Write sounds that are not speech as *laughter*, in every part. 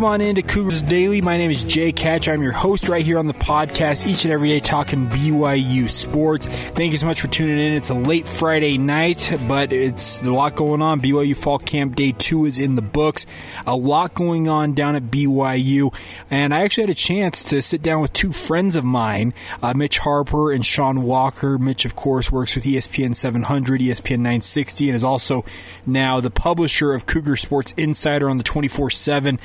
Welcome on into Cougars Daily. My name is Jake Hatch. I'm your host right here on the podcast each and every day talking BYU sports. Thank you so much for tuning in. It's a late Friday night, but it's a lot going on. BYU Fall Camp Day 2 is in the books. A lot going on down at BYU. And I actually had a chance to sit down with two friends of mine, uh, Mitch Harper and Sean Walker. Mitch, of course, works with ESPN 700, ESPN 960, and is also now the publisher of Cougar Sports Insider on the 24 7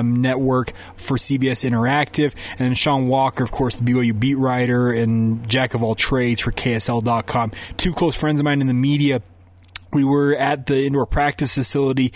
um, network for CBS Interactive. And then Sean Walker, of course, the BYU beat writer and jack of all trades for KSL.com. Two close friends of mine in the media we were at the indoor practice facility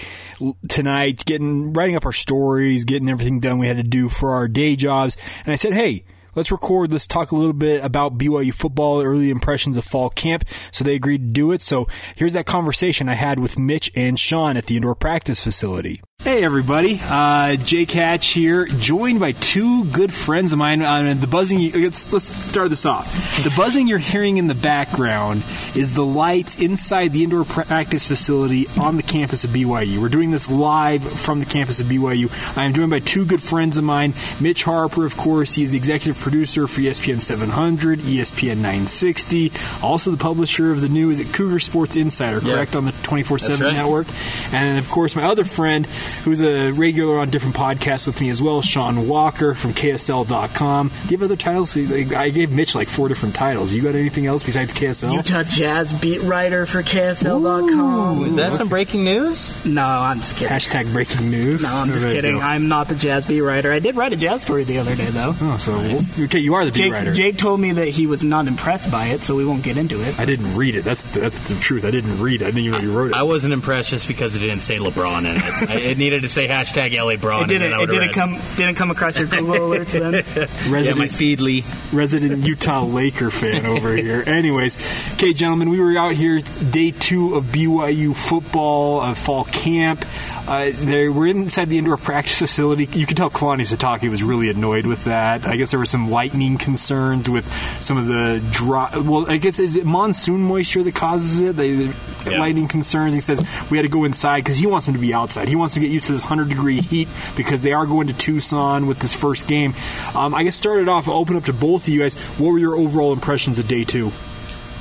tonight, getting writing up our stories, getting everything done we had to do for our day jobs. And I said, "Hey, let's record. Let's talk a little bit about BYU football, early impressions of fall camp." So they agreed to do it. So here's that conversation I had with Mitch and Sean at the indoor practice facility. Hey everybody, uh, Jake Hatch here, joined by two good friends of mine. Uh, the buzzing, let's, let's start this off. The buzzing you're hearing in the background is the lights inside the indoor practice facility on the campus of BYU. We're doing this live from the campus of BYU. I am joined by two good friends of mine. Mitch Harper, of course, he's the executive producer for ESPN 700, ESPN 960, also the publisher of the news at Cougar Sports Insider, correct, on the 24 7 right. network. And of course, my other friend, who's a regular on different podcasts with me as well, Sean Walker from KSL.com. Do you have other titles? I gave Mitch like four different titles. You got anything else besides KSL? Utah Jazz beat writer for KSL.com. Is that some breaking news? No, I'm just kidding. Hashtag breaking news. No, I'm just kidding. I'm not the jazz beat writer. I did write a jazz story the other day, though. Oh, so okay, you are the beat Jake, writer. Jake told me that he was not impressed by it, so we won't get into it. I didn't read it. That's the, that's the truth. I didn't read. it. I didn't even know you wrote it. I wasn't impressed just because it didn't say LeBron in it. *laughs* I- it needed to say hashtag LA Braun. It didn't. and It didn't read. come. Didn't come across your Google alerts then. *laughs* Yeah, resident my Feedly. resident Utah Laker fan over here. Anyways, okay, gentlemen, we were out here day two of BYU football uh, fall camp. Uh, they were inside the indoor practice facility. You could tell Kalani Sitake was really annoyed with that. I guess there were some lightning concerns with some of the dry. Well, I guess is it monsoon moisture that causes it? They, the Yeah. lightning concerns. He says we had to go inside because he wants them to be outside. He wants to get used to this hundred degree heat because they are going to Tucson with this first game. Um, I guess started off. I'll open up to both of you guys. What were your overall impressions of day two?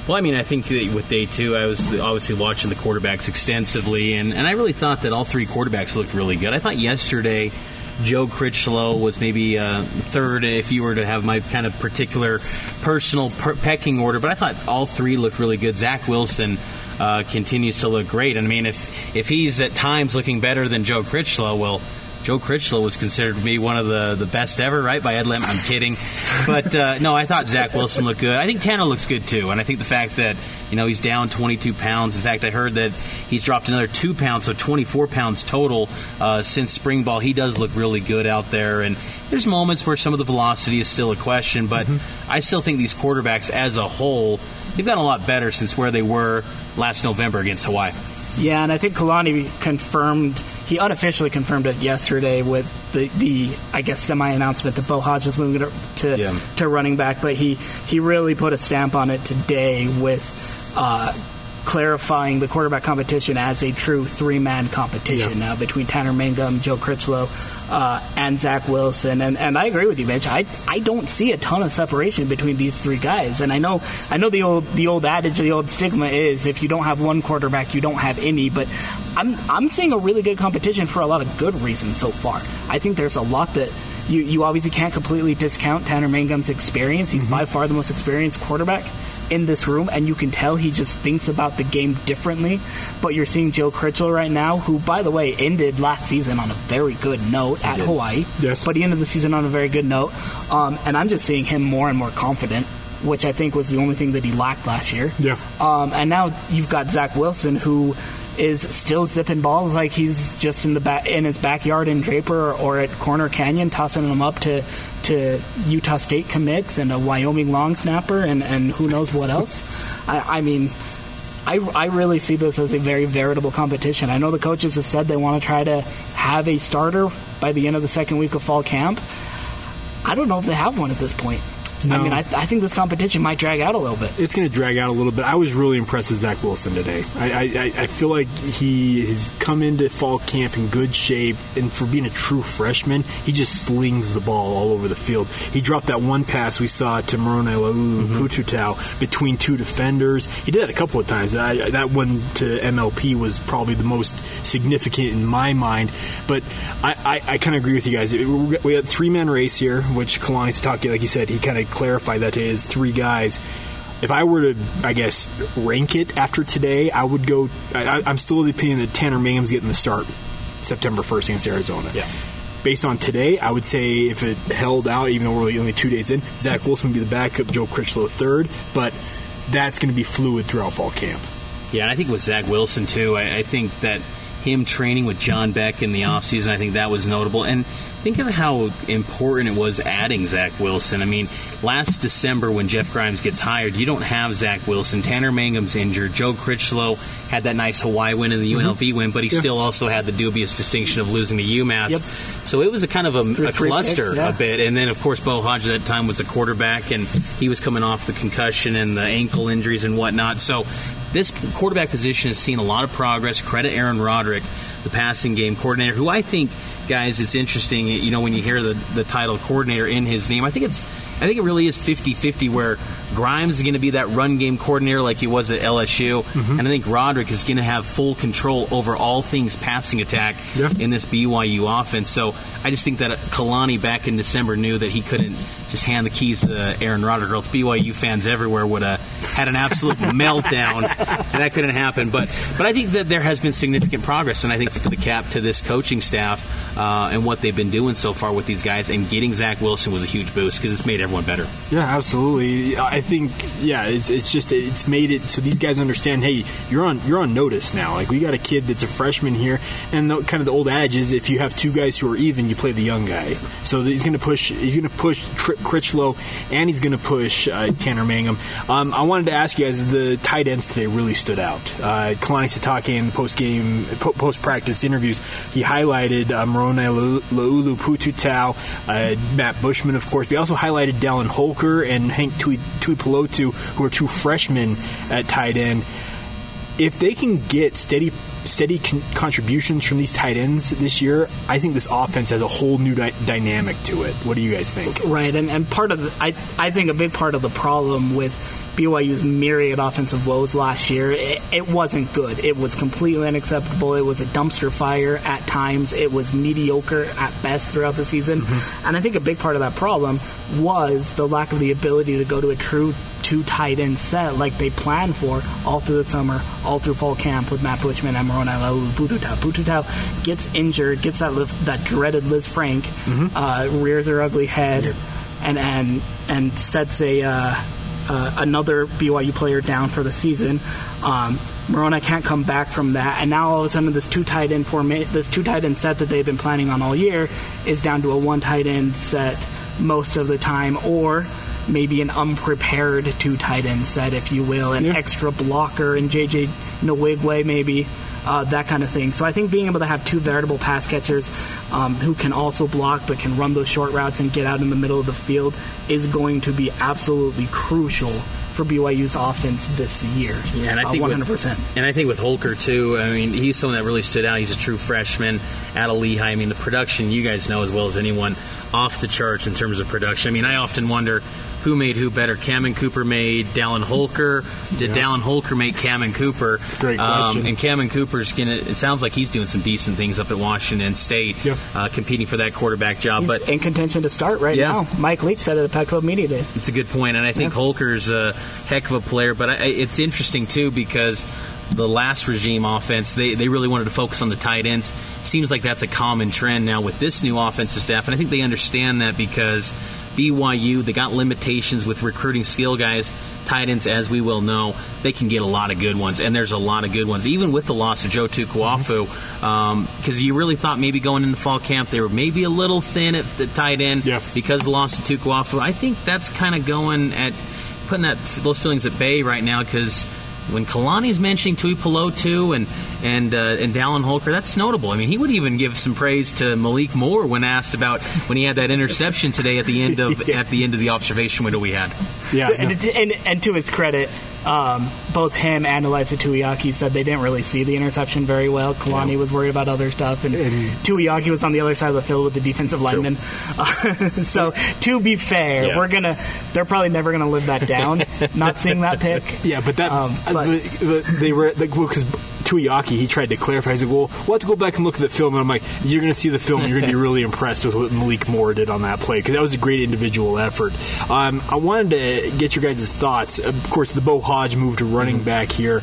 Well, I mean, I think with day two, I was obviously watching the quarterbacks extensively, and, and I really thought that all three quarterbacks looked really good. I thought yesterday Joe Critchlow was maybe uh, third if you were to have my kind of particular personal per- pecking order, but I thought all three looked really good. Zach Wilson uh, continues to look great. And I mean, if, if he's at times looking better than Joe Critchlow, well, Joe Critchlow was considered to be one of the, the best ever, right? By Ed Lim. I'm kidding. But uh, no, I thought Zach Wilson looked good. I think Tanner looks good too. And I think the fact that, you know, he's down 22 pounds. In fact, I heard that he's dropped another two pounds, so 24 pounds total uh, since spring ball. He does look really good out there. And there's moments where some of the velocity is still a question, but I still think these quarterbacks as a whole, they've gotten a lot better since where they were last November against Hawaii. Yeah, and I think Kalani confirmed. He unofficially confirmed it yesterday with the, the I guess semi announcement that Bo Hoge was moving to to, Yeah. to running back, but he he really put a stamp on it today with. Uh, clarifying the quarterback competition as a true three-man competition now between Tanner Mangum, Joe Critchlow, uh, and Zach Wilson. And, and I agree with you, Mitch. I, I don't see a ton of separation between these three guys. And I know I know the old the old adage, the old stigma is if you don't have one quarterback, you don't have any. But I'm I'm seeing a really good competition for a lot of good reasons so far. I think there's a lot that. You, you obviously can't completely discount Tanner Mangum's experience. He's by far the most experienced quarterback in this room, and you can tell he just thinks about the game differently. But you're seeing Joe Critchlow right now, who, by the way, ended last season on a very good note at Hawaii. Yes. But he ended the season on a very good note. Um, and I'm just seeing him more and more confident, which I think was the only thing that he lacked last year. Yeah. Um, and now you've got Zach Wilson, who is still zipping balls like he's just in the back in his backyard in Draper or, or at Corner Canyon, tossing them up to to Utah State commits and a Wyoming long snapper and, and who knows what else. I, I mean, I, I really see this as a very veritable competition. I know the coaches have said they want to try to have a starter by the end of the second week of fall camp. I don't know if they have one at this point. I mean, I, I think this competition might drag out a little bit. It's going to drag out a little bit. I was really impressed with Zach Wilson today. I, I, I- feel like he has come into fall camp in good shape, and for being a true freshman, he just slings the ball all over the field. He dropped that one pass we saw to Moroni Laulu mm-hmm. Pututau between two defenders. He did that a couple of times. I, that one to MLP was probably the most significant in my mind. But I, I, I kind of agree with you guys. We we had three man race here, which Kalani Sitake, like you said, he kind of clarified that his three guys. If I were to, I guess, rank it after today, I would go. I, I'm still of the opinion that Tanner Mangum's getting the start September 1st against Arizona. Yeah. Based on today, I would say if it held out, even though we're only two days in, Zach Wilson would be the backup, Joe Critchlow third, but that's going to be fluid throughout fall camp. Yeah, and I think with Zach Wilson too, I, I think that him training with John Beck in the offseason, I think that was notable. And think of how important it was adding Zach Wilson. I mean, last December when Jeff Grimes gets hired, you don't have Zach Wilson. Tanner Mangum's injured. Joe Critchlow had that nice Hawaii win and the mm-hmm. UNLV win, but he Yeah. still also had the dubious distinction of losing to UMass. Yep. So it was a kind of a, Through a cluster picks, yeah. a bit. And then, of course, Bo Hoge at that time was a quarterback, and he was coming off the concussion and the ankle injuries and whatnot. So this quarterback position has seen a lot of progress. Credit Aaron Roderick, the passing game coordinator, who I think, guys, it's interesting. You know, when you hear the, the title coordinator in his name, I think it's. I think it really is 50-50 where Grimes is going to be that run game coordinator like he was at LSU, Mm-hmm. and I think Roderick is going to have full control over all things passing attack Yeah. in this BYU offense. So I just think that Kalani back in December knew that he couldn't just hand the keys to Aaron Roderick, else BYU fans everywhere would have had an absolute *laughs* meltdown. And that couldn't happen. But but I think that there has been significant progress, and I think it's the cap to this coaching staff uh, and what they've been doing so far with these guys. And getting Zach Wilson was a huge boost because it's made everyone better. Yeah, absolutely. I think yeah, it's, it's just it's made it so these guys understand. Hey, you're on you're on notice now. Like we got a kid that's a freshman here, and the, kind of the old adage is if you have two guys who are even, you play the young guy. So he's going to push he's going to push Tr- Critchlow, and he's going to push uh, Tanner Mangum. Um, I wanted to ask you guys the tight ends today really stood out. Uh, Kalani Sitake in the post game post practice interviews, he highlighted uh, Laulu Pututau, uh, Matt Bushman, of course. We also highlighted Dallin Holker and Hank Tui, who are two freshmen at tight end. If they can get steady steady con- contributions from these tight ends this year, I think this offense has a whole new dy- dynamic to it. What do you guys think? Right, and, and part of the, I I think a big part of the problem with BYU's myriad offensive woes last year, it, it wasn't good. It was completely unacceptable. It was a dumpster fire at times. It was mediocre at best throughout the season. And I think a big part of that problem was the lack of the ability to go to a true two tight end set like they planned for all through the summer, all through fall camp with Matt Bushman and Moroni Laulu Pututau. Pututau gets injured, gets that that dreaded Lisfranc, uh, rears her ugly head, and and and sets a uh, uh, another BYU player down for the season. Um, Moroni can't come back from that, and now all of a sudden this two tight end format, this two tight end set that they've been planning on all year, is down to a one tight end set most of the time, or maybe an unprepared two tight end set, if you will, an Yeah. extra blocker and JJ Nwigwe maybe. Uh, that kind of thing. So I think being able to have two veritable pass catchers um, who can also block but can run those short routes and get out in the middle of the field is going to be absolutely crucial for BYU's offense this year. Yeah, and I Uh, think 100%. With, and I think with Holker too. I mean, he's someone that really stood out. He's a true freshman out of Lehi. I mean, the production you guys know as well as anyone off the charts in terms of production. I mean, I often wonder who made who better. Cameron Cooper made Dallin Holker. Did Dallin Holker make Cameron Cooper? a great question. Um, and Cameron Cooper's gonna. It sounds like he's doing some decent things up at Washington State, Yeah. uh, competing for that quarterback job. He's but in contention to start right Yeah. now. Mike Leach said at the Pac-12 Media Days. it's a good point, and I think Holker's a heck of a player. But I, it's interesting too because the last regime offense, they, they really wanted to focus on the tight ends. Seems like that's a common trend now with this new offensive staff, and I think they understand that because BYU they got limitations with recruiting skill guys. Tight ends, as we will know, they can get a lot of good ones, and there's a lot of good ones. Even with the loss of Joe Tukuafu, because um, you really thought maybe going into fall camp they were maybe a little thin at the tight end Yeah. because of the loss of Tukuafu. I think that's kind of going at putting that those feelings at bay right now because when Kalani's mentioning Tuipulotu and and uh, and Dallin Holker. That's notable. I mean, he would even give some praise to Malik Moore when asked about when he had that interception today at the end of *laughs* Yeah. at the end of the observation window we had. Yeah, and, and, and to his credit, um, both him and Ilaisa Tuiaki said they didn't really see the interception very well. Kalani was worried about other stuff, and, And- Tuiaki was on the other side of the field with the defensive lineman. Uh, *laughs* so, to be fair, Yeah. we're gonna they're probably never gonna live that down. not seeing that pick. *laughs* Yeah, but that Um, uh, but- but, but they were because Tuiaki he tried to clarify. He's like, "Well, we'll have to go back and look at the film." And I'm like, "You're going to see the film. You're going to be really *laughs* impressed with what Malik Moore did on that play because that was a great individual effort." Um, I wanted to get your guys' thoughts. Of course, the Bo Hoge move to running back here.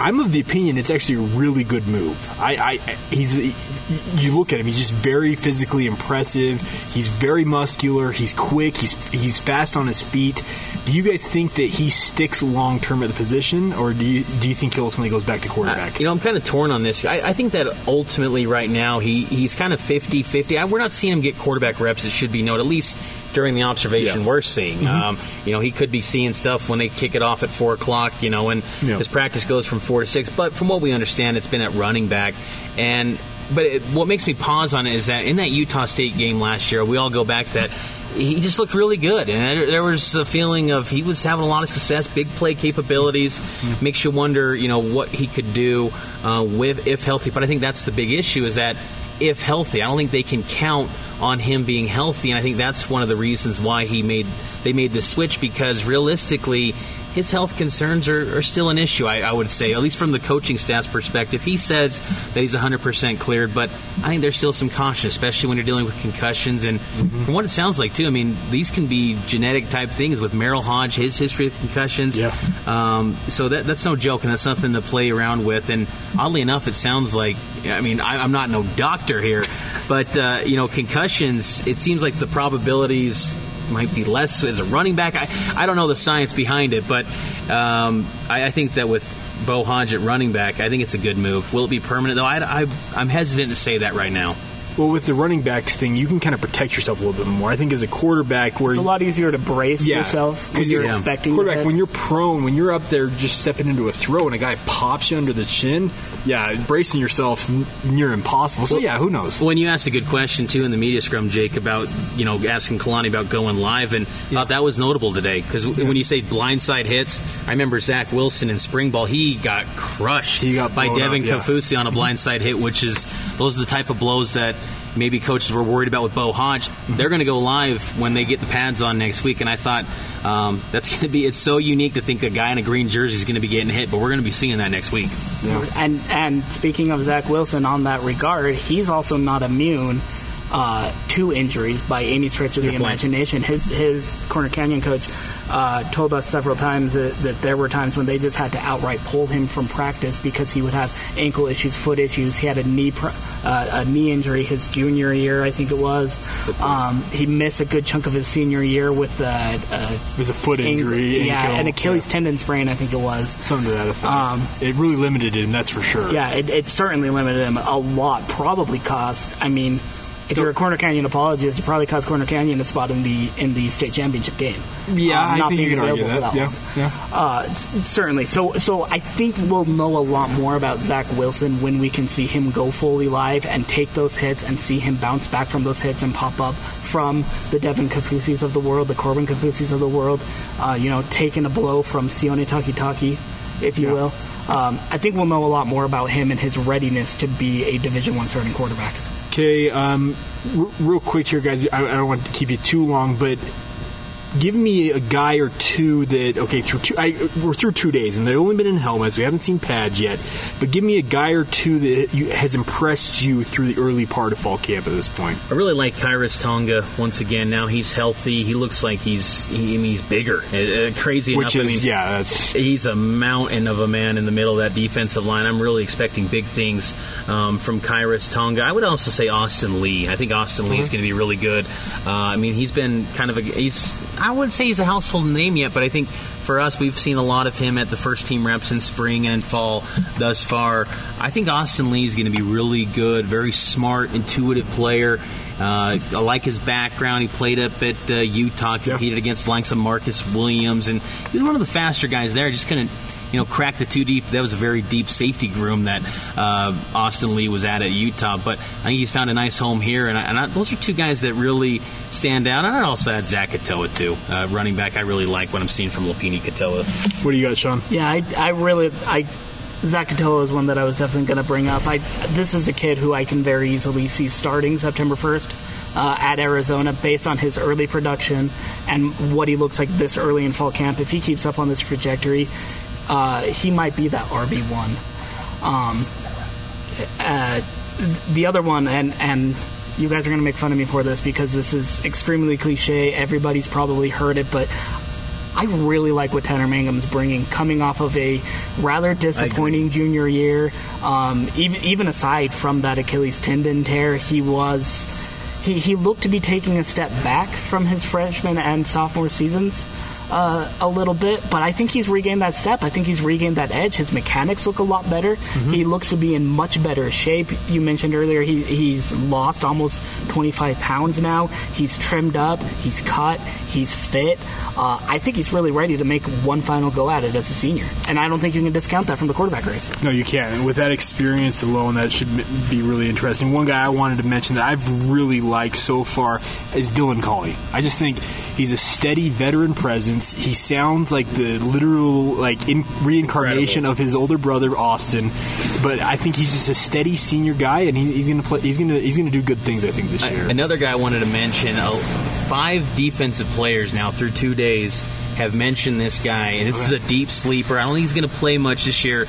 I'm of the opinion it's actually a really good move. I, I he's you look at him, he's just very physically impressive. He's very muscular. He's quick. He's he's fast on his feet. Do you guys think that he sticks long term at the position, or do you do you think he ultimately goes back to quarterback? You know, I'm kind of torn on this. I, I think that ultimately, right now, he, he's kind of 50 50. We're not seeing him get quarterback reps, it should be noted, at least during the observation Yeah. we're seeing. Um, you know, he could be seeing stuff when they kick it off at 4 o'clock, you know, and Yeah. his practice goes from 4 to 6. But from what we understand, it's been at running back. And but it, what makes me pause on it is that in that Utah State game last year, we all go back to that he just looked really good, and there- was a feeling of he was having a lot of success, big play capabilities. Makes you wonder, you know, what he could do uh, with if healthy. But I think that's the big issue is that if healthy, I don't think they can count on him being healthy, and I think that's one of the reasons why he made they made the switch because realistically. His health concerns are, are still an issue, I, I would say, at least from the coaching staff's perspective. He says that he's 100% cleared, but I think there's still some caution, especially when you're dealing with concussions. And from what it sounds like, too, I mean, these can be genetic type things with Merril Hoge, his history of concussions. Yeah. Um, so that, that's no joke, and that's nothing to play around with. And oddly enough, it sounds like, I mean, I, I'm not no doctor here, but, uh, you know, concussions, it seems like the probabilities might be less as a running back. I, I don't know the science behind it, but um, I, I think that with Bo Hoge at running back, I think it's a good move. Will it be permanent, though? I, I, I'm hesitant to say that right now. Well, with the running backs thing, you can kind of protect yourself a little bit more. I think as a quarterback, where It's a lot easier to brace yourself because you're yeah. expecting the quarterback when you're prone, when you're up there just stepping into a throw, and a guy pops you under the chin. Yeah, bracing yourself's n- near impossible. So yeah, who knows? When you asked a good question too in the media scrum, Jake, about you know asking Kalani about going live, and thought that was notable today because when you say blindside hits, I remember Zach Wilson in spring ball, he got crushed He got by Devin up, yeah. Kaufusi on a blindside hit, which is those are the type of blows that maybe coaches were worried about with Bo Hoge. They're going to go live when they get the pads on next week, and I thought um, that's *laughs* going to be it's so unique to think a guy in a green jersey is going to be getting hit, but we're going to be seeing that next week. And and speaking of Zach Wilson, on that regard, he's also not immune uh, to injuries by any stretch of the point. imagination. His his Corner Canyon coach uh, told us several times that, that there were times when they just had to outright pull him from practice because he would have ankle issues, foot issues. He had a knee pr- uh, a knee injury his junior year, I think it was. Um, he missed a good chunk of his senior year with uh, uh, It was a foot injury, yeah, ankle, an Achilles yeah, tendon sprain, I think it was. something to that effect. Um, it really limited him, that's for sure. Yeah, it, it certainly limited him a lot. Probably cost. I mean, if you're a Corner Canyon apologist, it probably cost Corner Canyon a spot in the in the state championship game. yeah, Um, I think you can argue available that. for Yeah, one. yeah. Uh, certainly. So, so I think we'll know a lot more about Zach Wilson when we can see him go fully live and take those hits and see him bounce back from those hits and pop up from the Devin Kaufusis of the world, the Corbin Kaufusis of the world. Uh, you know, taking a blow from Sione Takitaki, if you Yeah. will. Um, I think we'll know a lot more about him and his readiness to be a Division One starting quarterback. Okay, um, r- real quick here, guys. I, I don't want to keep you too long, but give me a guy or two that okay through two. I, we're through two days, and they've only been in helmets. We haven't seen pads yet, but give me a guy or two that you, has impressed you through the early part of fall camp at this point. I really like Khyiris Tonga once again. Now he's healthy. He looks like he's he, I mean, he's bigger. Uh, uh, crazy Which enough. is I mean, yeah, that's He's a mountain of a man in the middle of that defensive line. I'm really expecting big things um, from Khyiris Tonga. I would also say Austin Lee. I think Austin Lee is Mm-hmm. going to be really good. Uh, I mean, he's been kind of a he's I wouldn't say he's a household name yet, but I think for us, we've seen a lot of him at the first team reps in spring and in fall thus far. I think Austin Lee is going to be really good. Very smart, intuitive player. Uh, I like his background. He played up at uh, Utah, competed against the likes of Marcus Williams, and he was one of the faster guys there. Just couldn't you know, crack the two deep. That was a very deep safety groom that uh, Austin Lee was at at Utah. But I think he's found a nice home here, and, I, and I, those are two guys that really stand out. And I also had Zach Katoa too, uh, running back. I really like what I'm seeing from Lopini Katoa. What do you got, Sean? Yeah, I, I really I Zach Katoa is one that I was definitely going to bring up. I this is a kid who I can very easily see starting September first. Uh, at Arizona, based on his early production and what he looks like this early in fall camp, if he keeps up on this trajectory, uh, he might be that RB one. Um, uh, the other one, and and you guys are going to make fun of me for this because this is extremely cliche. Everybody's probably heard it, but I really like what Tanner Mangum's bringing, coming off of a rather disappointing junior year. Um, even even aside from that Achilles tendon tear, he was he, he looked to be taking a step back from his freshman and sophomore seasons. Uh, a little bit, but I think he's regained that step. I think he's regained that edge. His mechanics look a lot better. Mm-hmm. He looks to be in much better shape. You mentioned earlier he, he's lost almost 25 pounds now. He's trimmed up. He's cut. He's fit. Uh, I think he's really ready to make one final go at it as a senior. And I don't think you can discount that from the quarterback race. No, you can't. With that experience alone, that should be really interesting. One guy I wanted to mention that I've really liked so far is Dylan Collie. I just think he's a steady veteran presence he sounds like the literal like in, reincarnation Incredible. of his older brother Austin. But I think he's just a steady senior guy, and he, he's going to play. He's going to he's going to do good things. I think this year. Another guy I wanted to mention: uh, five defensive players now through two days have mentioned this guy, and this okay. is a deep sleeper. I don't think he's going to play much this year.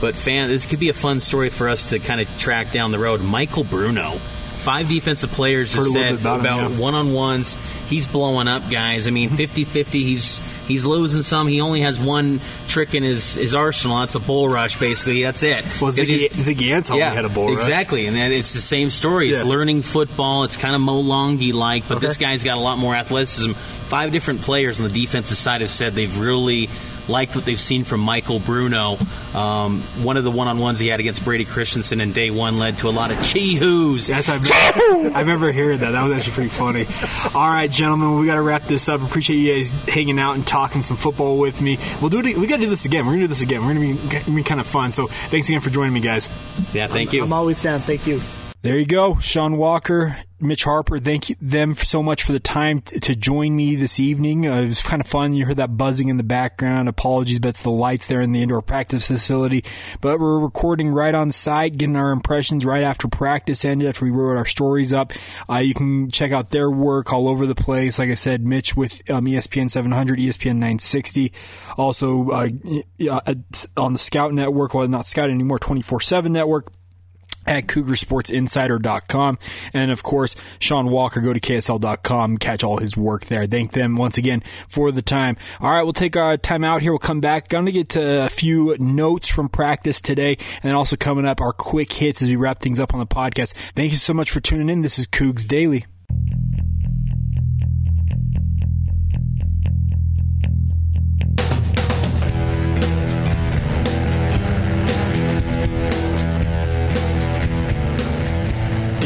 But fan, this could be a fun story for us to kind of track down the road. Michael Bruno five defensive players have said about, about yeah. one-on-ones. He's blowing up guys. I mean, mm-hmm. 50-50, he's he's losing some. He only has one trick in his, his arsenal. That's a bull rush, basically. That's it. Well, Ziggy, Ziggy Ansah yeah, had a bull rush. Exactly, and it's the same story. He's yeah. learning football. It's kind of Mo Longy-like, but okay. this guy's got a lot more athleticism. Five different players on the defensive side have said they've really – liked what they've seen from Michael Bruno. Um, one of the one on ones he had against Brady Christensen in day one led to a lot of chee-hoos. Yes, I remember, I remember hearing that. That was actually pretty funny. All right, gentlemen, we got to wrap this up. Appreciate you guys hanging out and talking some football with me. We'll do it. We got to do this again. We're gonna do this again. We're gonna be, be kind of fun. So thanks again for joining me, guys. Yeah, thank you. I'm always down. Thank you. There you go, Sean Walker, Mitch Harper. Thank you, them so much for the time to join me this evening. Uh, it was kind of fun. You heard that buzzing in the background. Apologies, but it's the lights there in the indoor practice facility. But we're recording right on site, getting our impressions right after practice ended, after we wrote our stories up. Uh, you can check out their work all over the place. Like I said, Mitch with um, ESPN 700, ESPN 960, also uh, on the Scout Network. Well, not Scout anymore, 24 7 network at cougarsportsinsider.com. And of course, Sean Walker, go to ksl.com, catch all his work there. Thank them once again for the time. All right, we'll take our time out here. We'll come back. Going to get to a few notes from practice today and then also coming up our quick hits as we wrap things up on the podcast. Thank you so much for tuning in. This is Cougs Daily.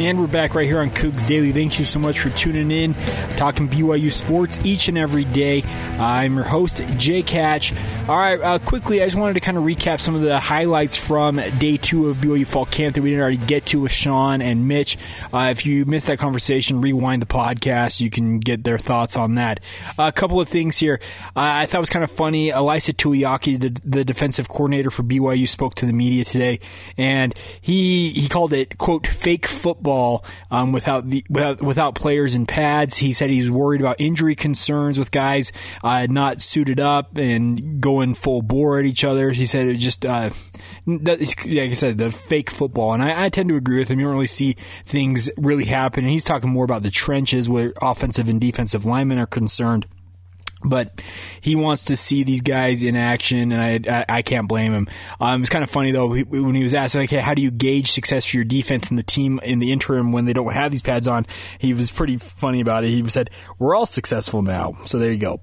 And we're back right here on Cougs Daily. Thank you so much for tuning in, talking BYU sports each and every day. I'm your host, Jake Hatch. All right, uh, quickly, I just wanted to kind of recap some of the highlights from day two of BYU Fall Camp that we didn't already get to with Sean and Mitch. Uh, if you missed that conversation, rewind the podcast. You can get their thoughts on that. Uh, a couple of things here. Uh, I thought was kind of funny. Ilaisa Tuiaki, the, the defensive coordinator for BYU, spoke to the media today, and he he called it quote fake football football um, without the without, without players in pads. He said he's worried about injury concerns with guys uh, not suited up and going full bore at each other. He said it just uh, like I said, the fake football, and I, I, tend to agree with him. You don't really see things really happen. And he's talking more about the trenches where offensive and defensive linemen are concerned but he wants to see these guys in action, and I, I, I can't blame him. Um, it's kind of funny though when he was asked, like, hey, how do you gauge success for your defense and the team in the interim when they don't have these pads on? He was pretty funny about it. He said, "We're all successful now, so there you go."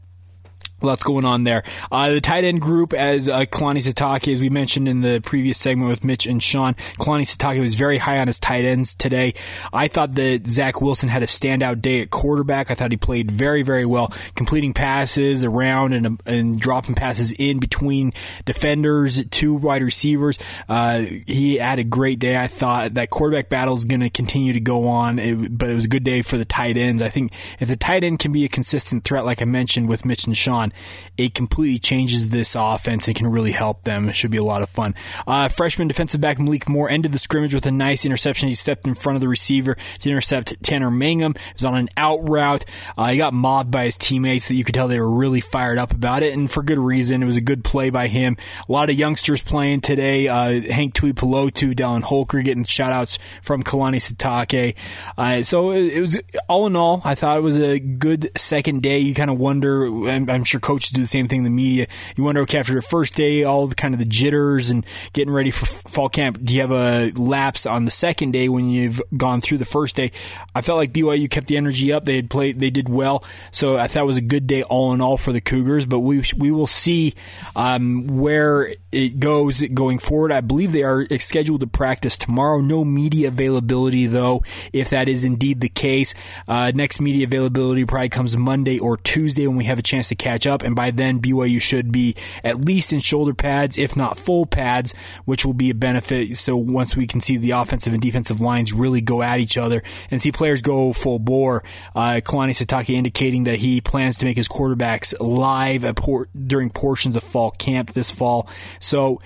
Lots going on there. Uh, the tight end group, as uh, Kalani Sitake, as we mentioned in the previous segment with Mitch and Sean, Kalani Sitake was very high on his tight ends today. I thought that Zach Wilson had a standout day at quarterback. I thought he played very, very well, completing passes around and, and dropping passes in between defenders, two wide receivers. Uh, he had a great day. I thought that quarterback battle is going to continue to go on, it, but it was a good day for the tight ends. I think if the tight end can be a consistent threat, like I mentioned with Mitch and Sean, it completely changes this offense and can really help them. It should be a lot of fun. Uh, freshman defensive back Malik Moore ended the scrimmage with a nice interception. He stepped in front of the receiver to intercept Tanner Mangum. He was on an out route. Uh, he got mobbed by his teammates that you could tell they were really fired up about it, and for good reason. It was a good play by him. A lot of youngsters playing today. Uh, Hank Tuipulotu, Dallin Holker getting shout outs from Kalani Sitake. Uh, so it, it, was, all in all, I thought it was a good second day. You kind of wonder, I'm, I'm sure coaches do the same thing in the media. You wonder, okay, after the first day, all the kind of the jitters and getting ready for fall camp, do you have a lapse on the second day when you've gone through the first day? I felt like BYU kept the energy up. They had played, they did well. So I thought it was a good day all in all for the Cougars, but we, we will see, um, where it goes going forward. I believe they are scheduled to practice tomorrow. No media availability though, if that is indeed the case. Uh, next media availability probably comes Monday or Tuesday when we have a chance to catch up. And by then, BYU should be at least in shoulder pads, if not full pads, which will be a benefit. So once we can see the offensive and defensive lines really go at each other and see players go full bore, uh, Kalani Sitake indicating that he plans to make his quarterbacks live por- during portions of fall camp this fall. So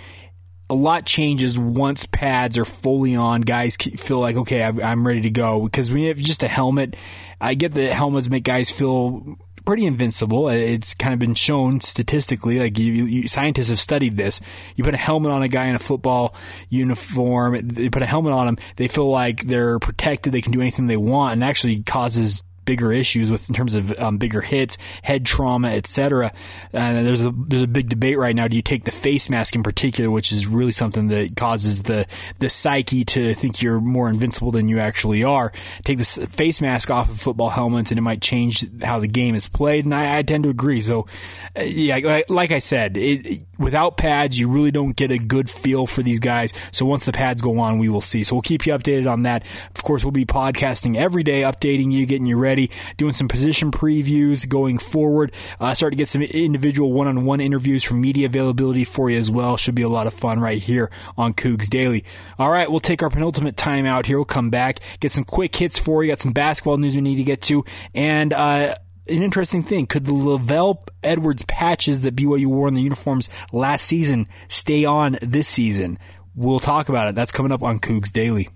a lot changes once pads are fully on. Guys feel like, okay, I'm ready to go. Because when you have just a helmet, I get that helmets make guys feel pretty invincible. It's kind of been shown statistically. Like you, you, scientists have studied this. You put a helmet on a guy in a football uniform. They put a helmet on them. They feel like they're protected. They can do anything they want, and actually causes bigger issues with in terms of um, bigger hits, head trauma, etc. And there's a there's a big debate right now. Do you take the face mask in particular, which is really something that causes the the psyche to think you're more invincible than you actually are? Take the face mask off of football helmets, and it might change how the game is played. And I, I tend to agree. So, uh, yeah, like I said, it, without pads, you really don't get a good feel for these guys. So once the pads go on, we will see. So we'll keep you updated on that. Of course, we'll be podcasting every day, updating you, getting you ready doing some position previews going forward. Uh, start to get some individual one on one interviews for media availability for you as well. Should be a lot of fun right here on Cougs Daily. All right, we'll take our penultimate timeout here. We'll come back, get some quick hits for you, got some basketball news we need to get to, and, uh, an interesting thing. Could the LaVell Edwards patches that BYU wore on the uniforms last season stay on this season? We'll talk about it. That's coming up on Cougs Daily.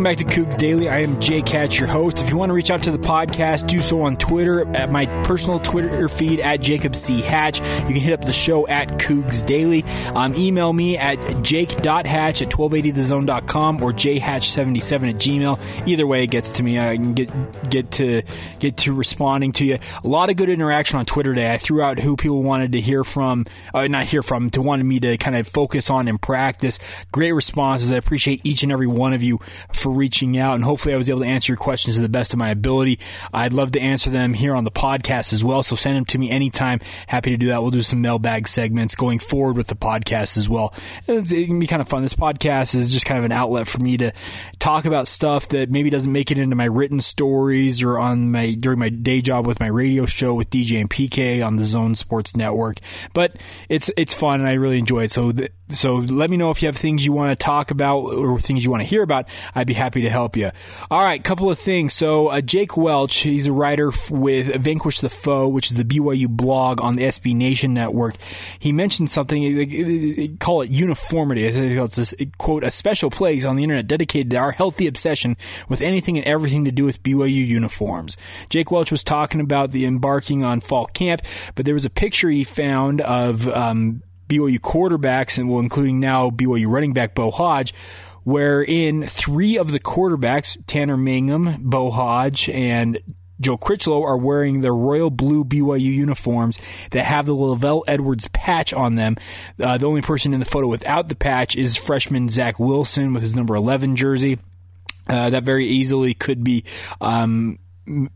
Welcome back to Cougs Daily. I am Jake Hatch, your host. If you want to reach out to the podcast, do so on Twitter at my personal Twitter feed at Jacob C. Hatch. You can hit up the show at Cougs Daily. Um, email me at jake.hatch at 1280thezone.com or jhatch77 at gmail. Either way, it gets to me. I can get get to get to responding to you. A lot of good interaction on Twitter today. I threw out who people wanted to hear from, uh, not hear from, to wanted me to kind of focus on in practice. Great responses. I appreciate each and every one of you for reaching out, and hopefully I was able to answer your questions to the best of my ability. I'd love to answer them here on the podcast as well, so send them to me anytime. Happy to do that. We'll do some mailbag segments going forward with the podcast as well. it can be kind of fun. This podcast is just kind of an outlet for me to talk about stuff that maybe doesn't make it into my written stories or on my during my day job with my radio show with DJ and PK on the Zone Sports Network. But it's it's fun and I really enjoy it. So th- so let me know if you have things you want to talk about or things you want to hear about. I'd be happy to help you. All right, couple of things. So uh, Jake Welch, he's a writer with Vanquish the Foe, which is the BYU blog on the SB Nation network. He mentioned something, call it uniformity. It's this, quote, a special place on the internet dedicated to our healthy obsession with anything and everything to do with BYU uniforms. Jake Welch was talking about the embarking on fall camp, but there was a picture he found of um, BYU quarterbacks, and well, including now BYU running back Bo Hoge, wherein three of the quarterbacks, Tanner Mangum, Bo Hoge, and Joe Critchlow are wearing the royal blue BYU uniforms that have the LaVell Edwards patch on them. Uh, the only person in the photo without the patch is freshman Zach Wilson with his number 11 jersey. Uh, that very easily could be um,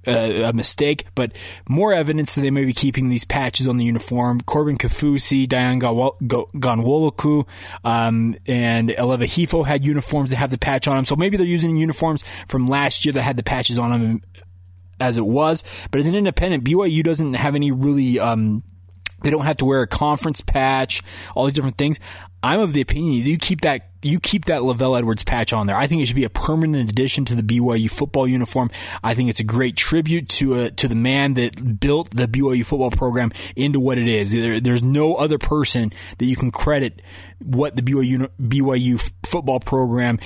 a, mistake, but more evidence that they may be keeping these patches on the uniform. Corbin Kaufusi, Dayan Ghanwoloku, um, and Aleva Hifo had uniforms that have the patch on them. So maybe they're using uniforms from last year that had the patches on them as it was. But as an independent, BYU doesn't have any really. Um, they don't have to wear a conference patch, all these different things. I'm of the opinion you keep that you keep that LaVell Edwards patch on there. I think it should be a permanent addition to the BYU football uniform. I think it's a great tribute to a, to the man that built the BYU football program into what it is. There, there's no other person that you can credit what the BYU BYU football program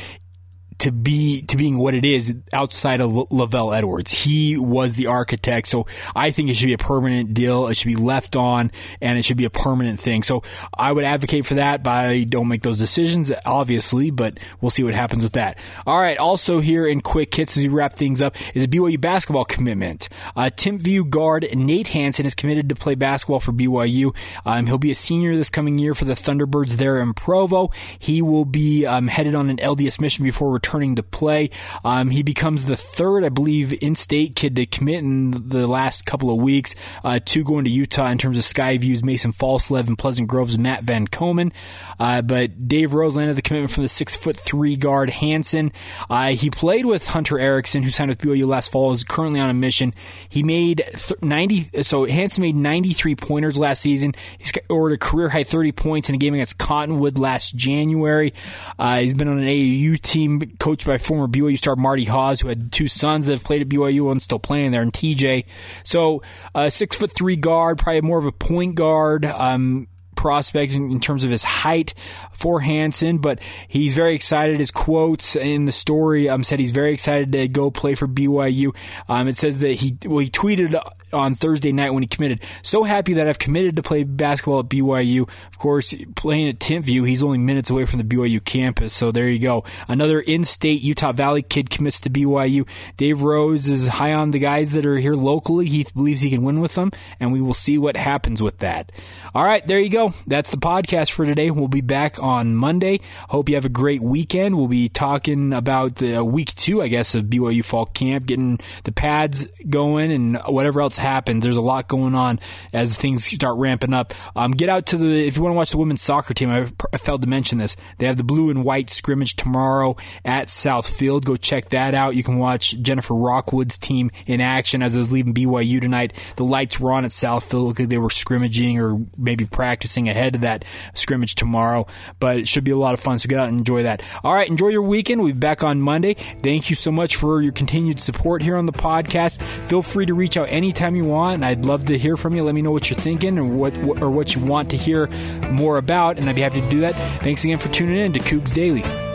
to be to being what it is outside of LaVell Edwards. He was the architect, so I think it should be a permanent deal. It should be left on, and it should be a permanent thing. So I would advocate for that, but I don't make those decisions, obviously. But we'll see what happens with that. All right. Also here in quick hits as we wrap things up is a BYU basketball commitment. Uh, Timpview guard Nate Hansen is committed to play basketball for BYU. Um, he'll be a senior this coming year for the Thunderbirds there in Provo. He will be um, headed on an LDS mission before returning returning to play. Um, he becomes the third, I believe, in-state kid to commit in the last couple of weeks. Uh, two going to Utah in terms of Skyview's Mason Falslev and Pleasant Grove's Matt Van Komen. Uh, but Dave Rose landed the commitment from the six foot three guard Hansen. Uh, he played with Hunter Erickson, who signed with BYU last fall. Is currently on a mission. He made th- ninety. So Hansen made ninety three pointers last season. He's scored a career high thirty points in a game against Cottonwood last January. Uh, he's been on an AAU team coached by former BYU star Marty Haws, who had two sons that have played at BYU and still playing there, and TJ. So, uh, six foot three guard, probably more of a point guard. Um, prospect in, in, terms of his height for Hansen, but he's very excited. His quotes in the story um, said he's very excited to go play for BYU. Um, it says that he well he tweeted on Thursday night when he committed. So happy that I've committed to play basketball at BYU. Of course, playing at Timpview, he's only minutes away from the BYU campus. So there you go. Another in-state Utah Valley kid commits to BYU. Dave Rose is high on the guys that are here locally. He believes he can win with them, and we will see what happens with that. All right, there you go. That's the podcast for today. We'll be back on Monday. Hope you have a great weekend. We'll be talking about the week two, I guess, of BYU fall camp, getting the pads going and whatever else happens. There's a lot going on as things start ramping up. Um, get out to the if you want to watch the women's soccer team. I, I failed to mention this. They have the blue and white scrimmage tomorrow at South Field. Go check that out. You can watch Jennifer Rockwood's team in action as I was leaving BYU tonight. The lights were on at Southfield. Looked like they were scrimmaging or maybe practicing ahead of that scrimmage tomorrow. But it should be a lot of fun. So get out and enjoy that. All right, enjoy your weekend. We'll be back on Monday. Thank you so much for your continued support here on the podcast. Feel free to reach out anytime anytime you want. I'd love to hear from you. Let me know what you're thinking and what or what you want to hear more about, and I'd be happy to do that. Thanks again for tuning in to Cougs Daily.